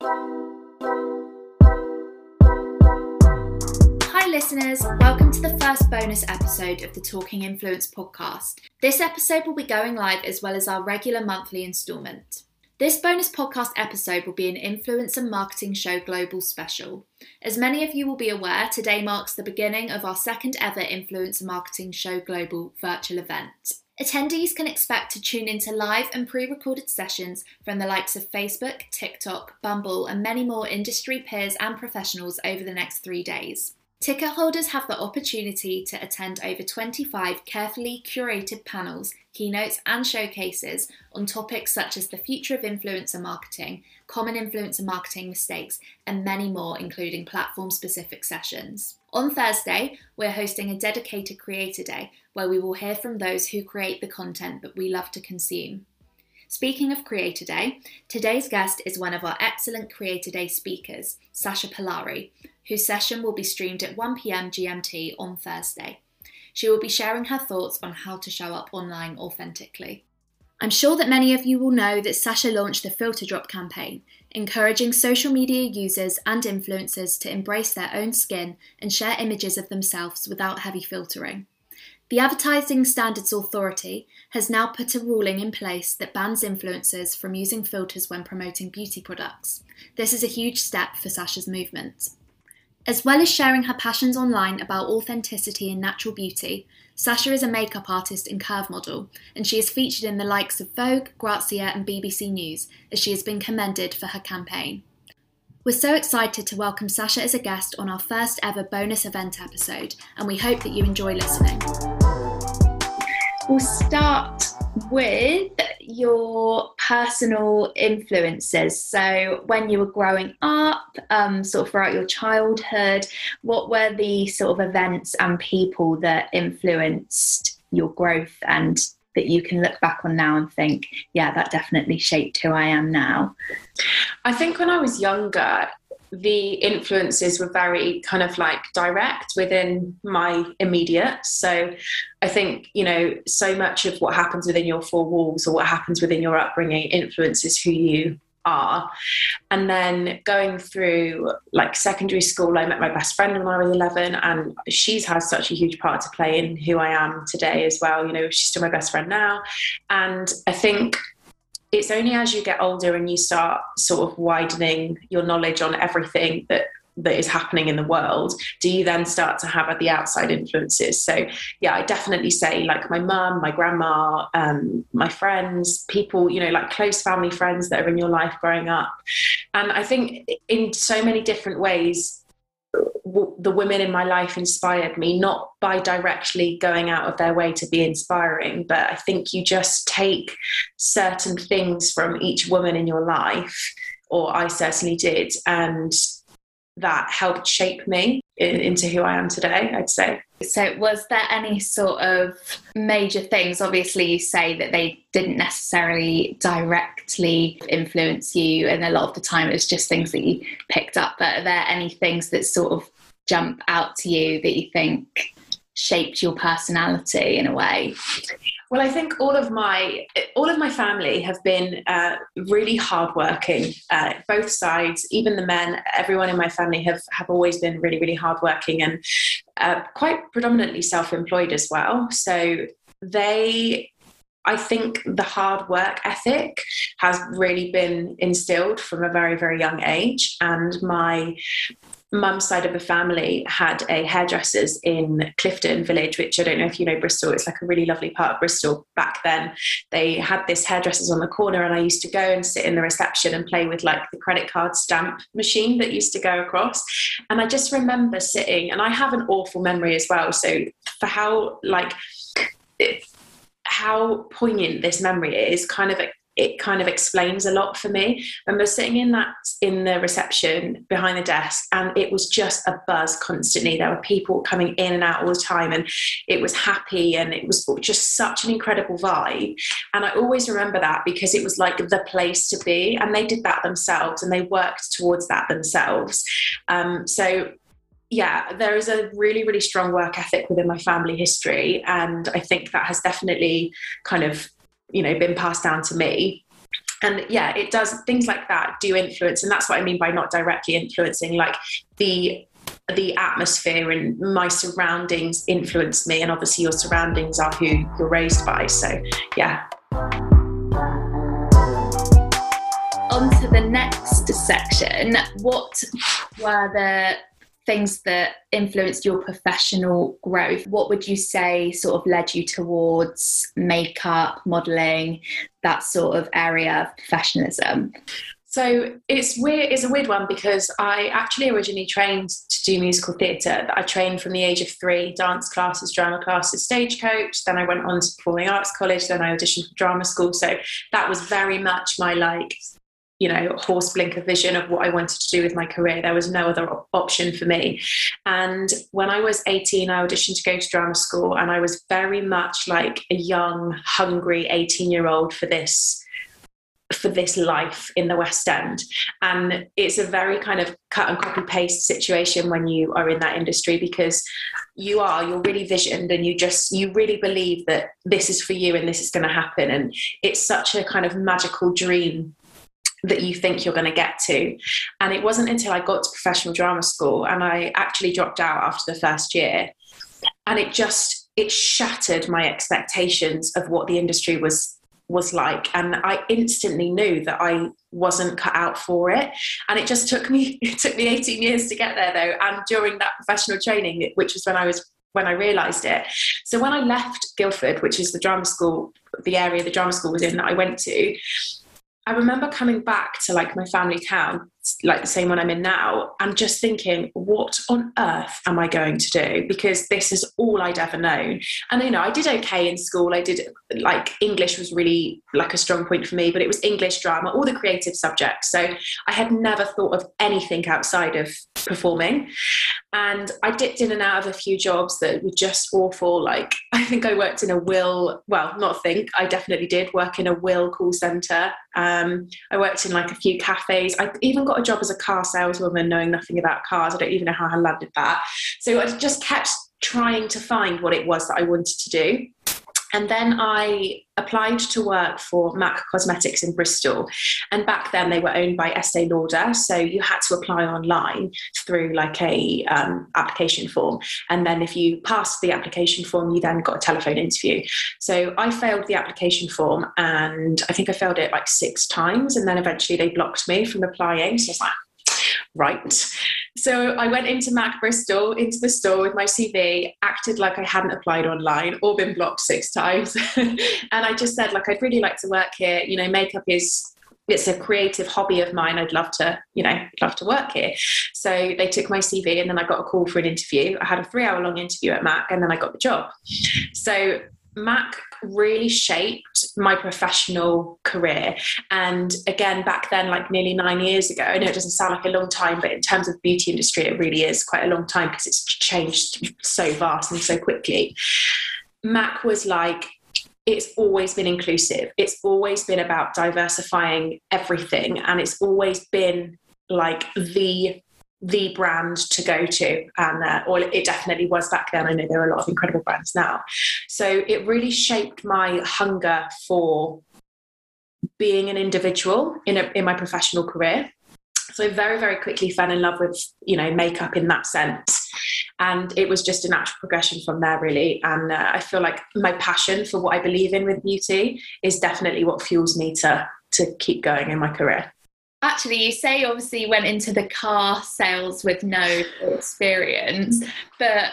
Hi, listeners. Welcome to the first bonus episode of the Talking Influence podcast. This episode will be going live as well as our regular monthly instalment. This bonus podcast episode will be an Influencer Marketing Show Global special. As many of you will be aware, today marks the beginning of our second ever Influencer Marketing Show Global virtual event. Attendees can expect to tune into live and pre recorded sessions from the likes of Facebook, TikTok, Bumble, and many more industry peers and professionals over the next three days. Ticket holders have the opportunity to attend over 25 carefully curated panels, keynotes, and showcases on topics such as the future of influencer marketing, common influencer marketing mistakes, and many more, including platform specific sessions. On Thursday, we're hosting a dedicated Creator Day where we will hear from those who create the content that we love to consume. Speaking of Creator Day, today's guest is one of our excellent Creator Day speakers, Sasha Pallari, whose session will be streamed at 1pm GMT on Thursday. She will be sharing her thoughts on how to show up online authentically. I'm sure that many of you will know that Sasha launched the Filter Drop campaign, encouraging social media users and influencers to embrace their own skin and share images of themselves without heavy filtering. The Advertising Standards Authority has now put a ruling in place that bans influencers from using filters when promoting beauty products. This is a huge step for Sasha's movement. As well as sharing her passions online about authenticity and natural beauty, Sasha is a makeup artist and curve model, and she is featured in the likes of Vogue, Grazia, and BBC News, as she has been commended for her campaign. We're so excited to welcome Sasha as a guest on our first ever bonus event episode, and we hope that you enjoy listening. We'll start with your personal influences. So, when you were growing up, um, sort of throughout your childhood, what were the sort of events and people that influenced your growth and that you can look back on now and think, yeah, that definitely shaped who I am now? I think when I was younger, the influences were very kind of like direct within my immediate. So I think, you know, so much of what happens within your four walls or what happens within your upbringing influences who you are. And then going through like secondary school, I met my best friend when I was 11, and she's had such a huge part to play in who I am today as well. You know, she's still my best friend now. And I think it's only as you get older and you start sort of widening your knowledge on everything that that is happening in the world do you then start to have the outside influences? So yeah i definitely say like my mum my grandma um, my friends people you know like close family friends that are in your life growing up. And i think in so many different ways the women in my life inspired me, not by directly going out of their way to be inspiring, but I think you just take certain things from each woman in your life, or I certainly did, and that helped shape me into who I am today, I'd say. So, was there any sort of major things? Obviously, you say that they didn't necessarily directly influence you, and a lot of the time it was just things that you picked up. But are there any things that sort of jump out to you that you think shaped your personality in a way? Well, I think all of my all of my family have been uh, really hardworking. Uh, both sides, even the men, everyone in my family have have always been really, really hardworking and uh, quite predominantly self-employed as well. So they I think the hard work ethic has really been instilled from a very, very young age. And my mum's side of the family had a hairdressers in Clifton Village, which I don't know if you know Bristol. It's like a really lovely part of Bristol back then. They had this hairdressers on the corner, and I used to go and sit in the reception and play with like the credit card stamp machine that used to go across. And I just remember sitting, and I have an awful memory as well. So for how like how poignant this memory is, kind of it kind of explains a lot for me. I remember sitting in that in the reception behind the desk, and it was just a buzz constantly. There were people coming in and out all the time, and it was happy, and it was just such an incredible vibe. And I always remember that because it was like the place to be, and they did that themselves, and they worked towards that themselves. Um, so yeah, there is a really, really strong work ethic within my family history. And I think that has definitely kind of you know been passed down to me. And yeah it does things like that do influence and that's what i mean by not directly influencing like the the atmosphere and my surroundings influence me and obviously your surroundings are who you're raised by so yeah. On to the next section. What were the things that influenced your professional growth what would you say sort of led you towards makeup modeling that sort of area of professionalism so it's weird. It's a weird one because I actually originally trained to do musical theatre. I trained from the age of three, dance classes, drama classes, stagecoach. Then I went on to performing arts college. Then I auditioned for drama school. So that was very much my like, you know, horse blinker vision of what I wanted to do with my career. There was no other option for me. And when I was 18, I auditioned to go to drama school, and I was very much like a young, hungry 18 year old for this for this life in the West End. And it's a very kind of cut and copy paste situation when you are in that industry because you are, you're really visioned and you just, you really believe that this is for you and this is going to happen. And it's such a kind of magical dream that you think you're going to get to. And it wasn't until I got to professional drama school and I actually dropped out after the first year. And it just, it shattered my expectations of what the industry was was like and i instantly knew that i wasn't cut out for it and it just took me it took me 18 years to get there though and during that professional training which was when i was when i realized it so when i left guildford which is the drama school the area the drama school was in that i went to I remember coming back to like my family town, like the same one I'm in now, and just thinking, what on earth am I going to do? Because this is all I'd ever known. And you know, I did okay in school. I did like English was really like a strong point for me, but it was English drama, all the creative subjects. So I had never thought of anything outside of performing. And I dipped in and out of a few jobs that were just awful. Like I think I worked in a will, well, not think, I definitely did work in a will call center. Um, I worked in like a few cafes. I even got a job as a car saleswoman, knowing nothing about cars. I don't even know how I landed that. So I just kept trying to find what it was that I wanted to do. And then I applied to work for MAC Cosmetics in Bristol. And back then they were owned by Estee Lauder. So you had to apply online through like a um, application form. And then if you passed the application form, you then got a telephone interview. So I failed the application form and I think I failed it like six times. And then eventually they blocked me from applying. So I was like, right. So I went into Mac Bristol, into the store with my CV, acted like I hadn't applied online or been blocked six times. and I just said, like, I'd really like to work here. You know, makeup is it's a creative hobby of mine. I'd love to, you know, love to work here. So they took my CV and then I got a call for an interview. I had a three hour long interview at Mac and then I got the job. So Mac really shaped my professional career. And again, back then, like nearly nine years ago, I know it doesn't sound like a long time, but in terms of beauty industry, it really is quite a long time because it's changed so vast and so quickly. Mac was like, it's always been inclusive. It's always been about diversifying everything. And it's always been like the the brand to go to and uh, or it definitely was back then. I know there are a lot of incredible brands now. So it really shaped my hunger for being an individual in, a, in my professional career. So I very very quickly fell in love with you know makeup in that sense. And it was just a natural progression from there really. And uh, i feel like my passion for what i believe in with beauty is definitely what fuels me to to keep going in my career Actually, you say obviously you went into the car sales with no experience, mm-hmm. but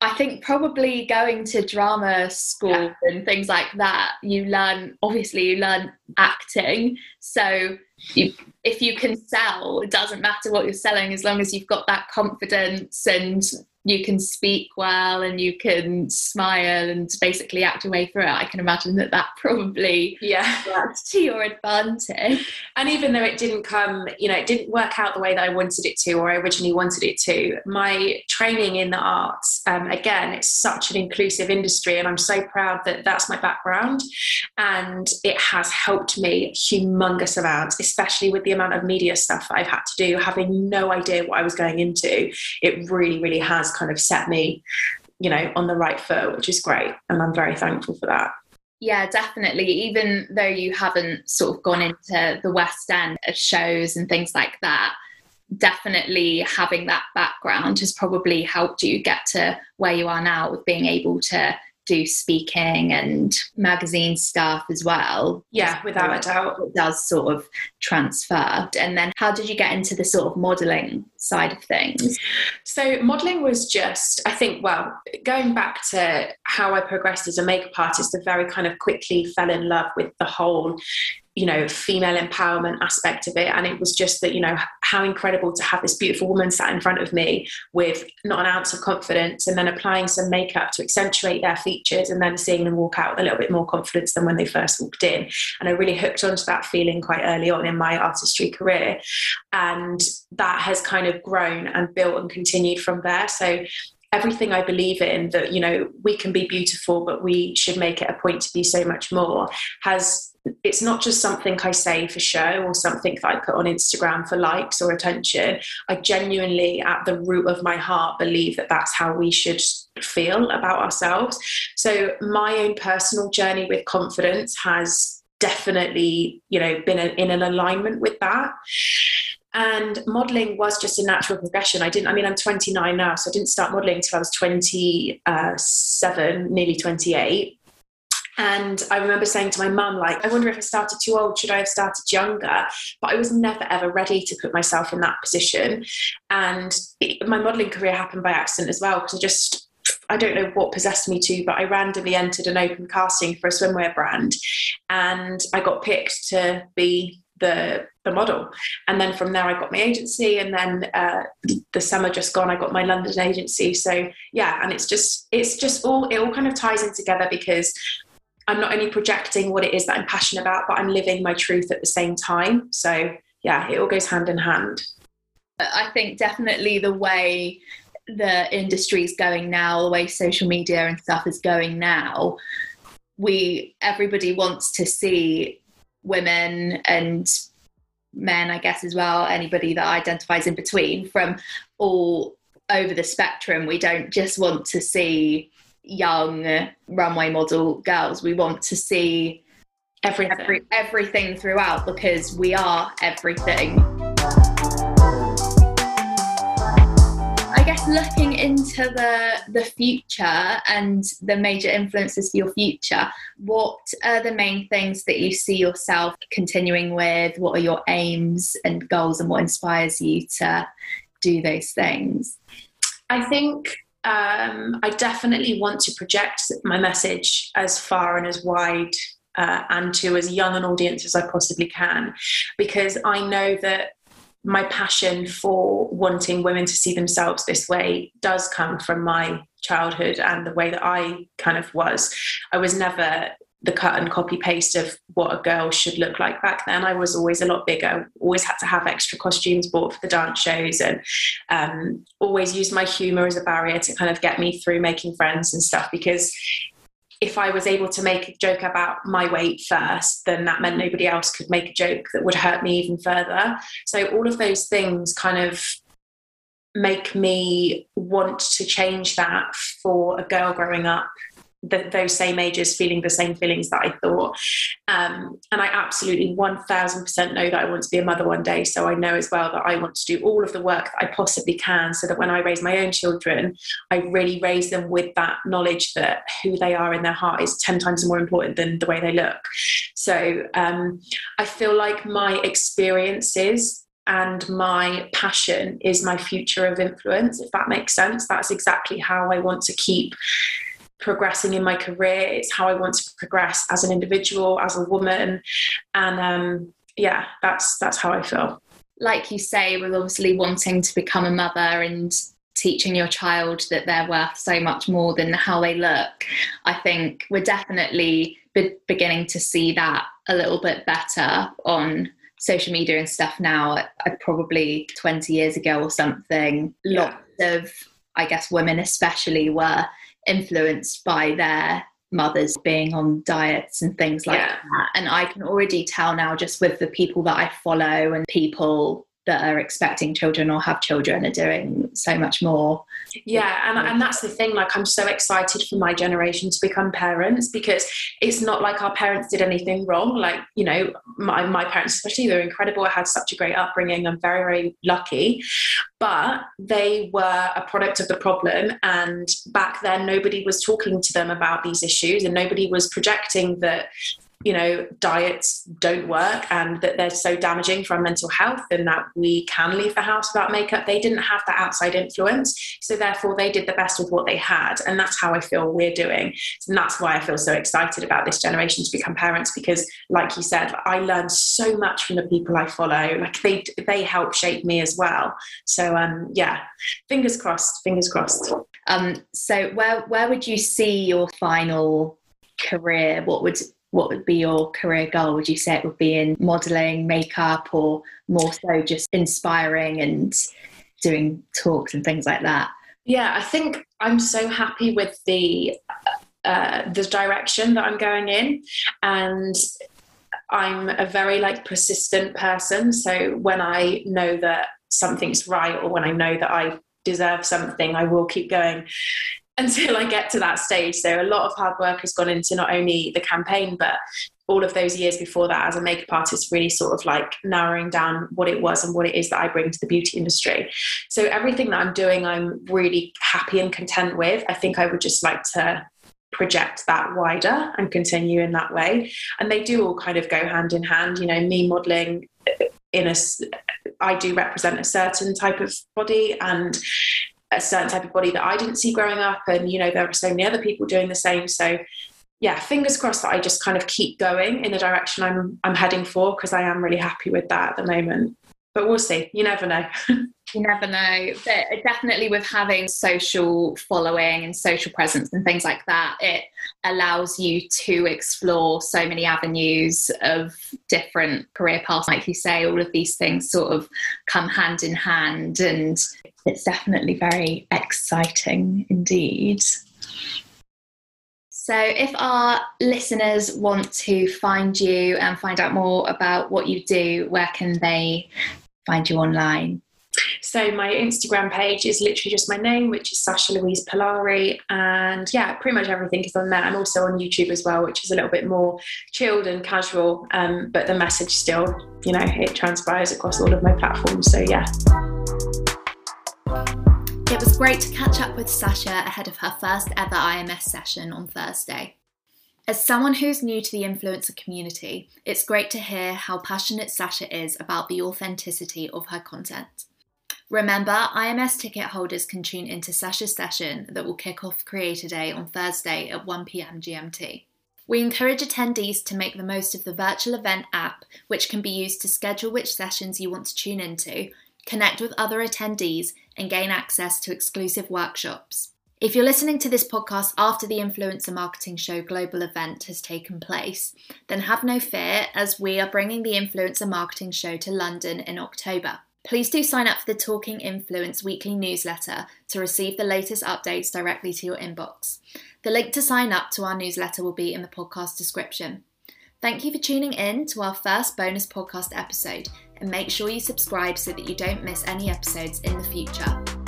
I think probably going to drama school yeah. and things like that, you learn, obviously, you learn acting. So you, if you can sell, it doesn't matter what you're selling as long as you've got that confidence and you can speak well and you can smile and basically act your way through it, I can imagine that that probably yeah. worked to your advantage. And even though it didn't come, you know, it didn't work out the way that I wanted it to or I originally wanted it to, my training in the arts, um, again, it's such an inclusive industry and I'm so proud that that's my background. And it has helped me humongous amounts, especially with the amount of media stuff I've had to do, having no idea what I was going into. It really, really has kind of set me, you know, on the right foot, which is great. And I'm very thankful for that. Yeah, definitely. Even though you haven't sort of gone into the West End of shows and things like that, definitely having that background has probably helped you get to where you are now with being able to do speaking and magazine stuff as well. Yeah, without a doubt. It does sort of transfer. And then how did you get into the sort of modelling side of things? So, modelling was just, I think, well, going back to how I progressed as a makeup artist, I very kind of quickly fell in love with the whole you know female empowerment aspect of it. And it was just that you know how incredible to have this beautiful woman sat in front of me with not an ounce of confidence and then applying some makeup to accentuate their features and then seeing them walk out with a little bit more confidence than when they first walked in. And i really hooked onto that feeling quite early on in my artistry career. And that has kind of grown and built and continued from there. So everything I believe in that, you know, we can be beautiful, but we should make it a point to be so much more has it's not just something I say for show or something that I put on Instagram for likes or attention. I genuinely, at the root of my heart, believe that that's how we should feel about ourselves. So, my own personal journey with confidence has definitely, you know, been in an alignment with that. And modeling was just a natural progression. I didn't, I mean, I'm 29 now, so I didn't start modeling until I was 27, uh, nearly 28 and I remember saying to my mum, like, I wonder if I started too old, should I have started younger? But I was never ever ready to put myself in that position. And it, my modelling career happened by accident as well, because I just, I don't know what possessed me to, but I randomly entered an open casting for a swimwear brand. And I got picked to be the the model and then from there i got my agency and then uh, the summer just gone i got my london agency so yeah and it's just it's just all it all kind of ties in together because I'm not only projecting what it is that I'm passionate about, but I'm living my truth at the same time. So yeah, it all goes hand in hand. I think definitely the way the industry is going now, the way social media and stuff is going now, we everybody wants to see women and men, I guess as well, anybody that identifies in between from all over the spectrum. We don't just want to see young runway model girls. We want to see everything, every, everything throughout because we are everything. I guess looking into the the future and the major influences for your future, what are the main things that you see yourself continuing with? What are your aims and goals, and what inspires you to do those things? I think um, I definitely want to project my message as far and as wide uh, and to as young an audience as I possibly can, because I know that my passion for wanting women to see themselves this way does come from my childhood and the way that I kind of was. I was never the cut and copy paste of what a girl should look like back then. I was always a lot bigger, always had to have extra costumes bought for the dance shows, and um, always used my humor as a barrier to kind of get me through making friends and stuff. Because if I was able to make a joke about my weight first, then that meant nobody else could make a joke that would hurt me even further. So all of those things kind of make me want to change that for a girl growing up the, those same ages feeling the same feelings that I thought. Um, and I absolutely 1000% know that I want to be a mother one day. So I know as well that I want to do all of the work that I possibly can so that when I raise my own children, I really raise them with that knowledge that who they are in their heart is 10 times more important than the way they look. So um, I feel like my experiences and my passion is my future of influence, if that makes sense. That's exactly how I want to keep progressing in my career. It's how I want to progress as an individual, as a woman, and um, yeah, that's that's how I feel. Like you say, with obviously wanting to become a mother and teaching your child that they're worth so much more than how they look, I think we're definitely be- beginning to see that a little bit better on social media and stuff now. I probably 20 years ago or something, yeah. lots of I guess women especially were influenced by their mothers being on diets and things like yeah. that. And I can already tell now, just with the people that I follow and people that are expecting children or have children are doing so much more. Yeah, and, and that's the thing. Like, I'm so excited for my generation to become parents because it's not like our parents did anything wrong. Like, you know, my, my parents, especially, they're incredible. I had such a great upbringing. I'm very, very lucky. But they were a product of the problem. And back then, nobody was talking to them about these issues and nobody was projecting that you know diets don't work and that they're so damaging for our mental health and that we can leave the house without makeup they didn't have that outside influence. So therefore they did the best with what they had. And that's how i feel we're doing. And that's why i feel so excited about this generation to become parents because like you said i learned so much from the people i follow. Like they they help shape me as well. So um yeah fingers crossed fingers crossed. Um so where where would you see your final career? What would what would be your career goal? Would you say it would be in modeling, makeup, or more so just inspiring and doing talks and things like that? Yeah, I think I'm so happy with the uh, the direction that I'm going in, and I'm a very like persistent person. So when I know that something's right, or when I know that I deserve something, I will keep going until I get to that stage. So a lot of hard work has gone into not only the campaign, but all of those years before that as a makeup artist, really sort of like narrowing down what it was and what it is that I bring to the beauty industry. So everything that I'm doing, I'm really happy and content with. I think I would just like to project that wider and continue in that way. And they do all kind of go hand in hand. You know, me modeling in a, I do represent a certain type of body and a certain type of body that I didn't see growing up. And, you know, there are so many other people doing the same. So, yeah, fingers crossed that I just kind of keep going in the direction I'm I'm heading for because I am really happy with that at the moment. But we'll see. You never know. you never know. But definitely with having social following and social presence and things like that, it allows you to explore so many avenues of different career paths. Like you say, all of these things sort of come hand in hand and it's definitely very exciting indeed. So, if our listeners want to find you and find out more about what you do, where can they find you online? So my Instagram page is literally just my name, which is Sasha Louise Pallari, and yeah, pretty much everything is on there. I'm also on YouTube as well, which is a little bit more chilled and casual, um, but the message still, you know, it transpires across all of my platforms. So yeah. It was great to catch up with Sasha ahead of her first ever IMS session on Thursday. As someone who's new to the influencer community, it's great to hear how passionate Sasha is about the authenticity of her content. Remember, IMS ticket holders can tune into Sasha's session that will kick off Creator Day on Thursday at 1pm GMT. We encourage attendees to make the most of the virtual event app, which can be used to schedule which sessions you want to tune into connect with other attendees, and gain access to exclusive workshops. If you're listening to this podcast after the Influencer Marketing Show global event has taken place, then have no fear as we are bringing the Influencer Marketing Show to London in October. Please do sign up for the Talking Influence weekly newsletter to receive the latest updates directly to your inbox. The link to sign up to our newsletter will be in the podcast description. Thank you for tuning in to our first bonus podcast episode and make sure you subscribe so that you don't miss any episodes in the future.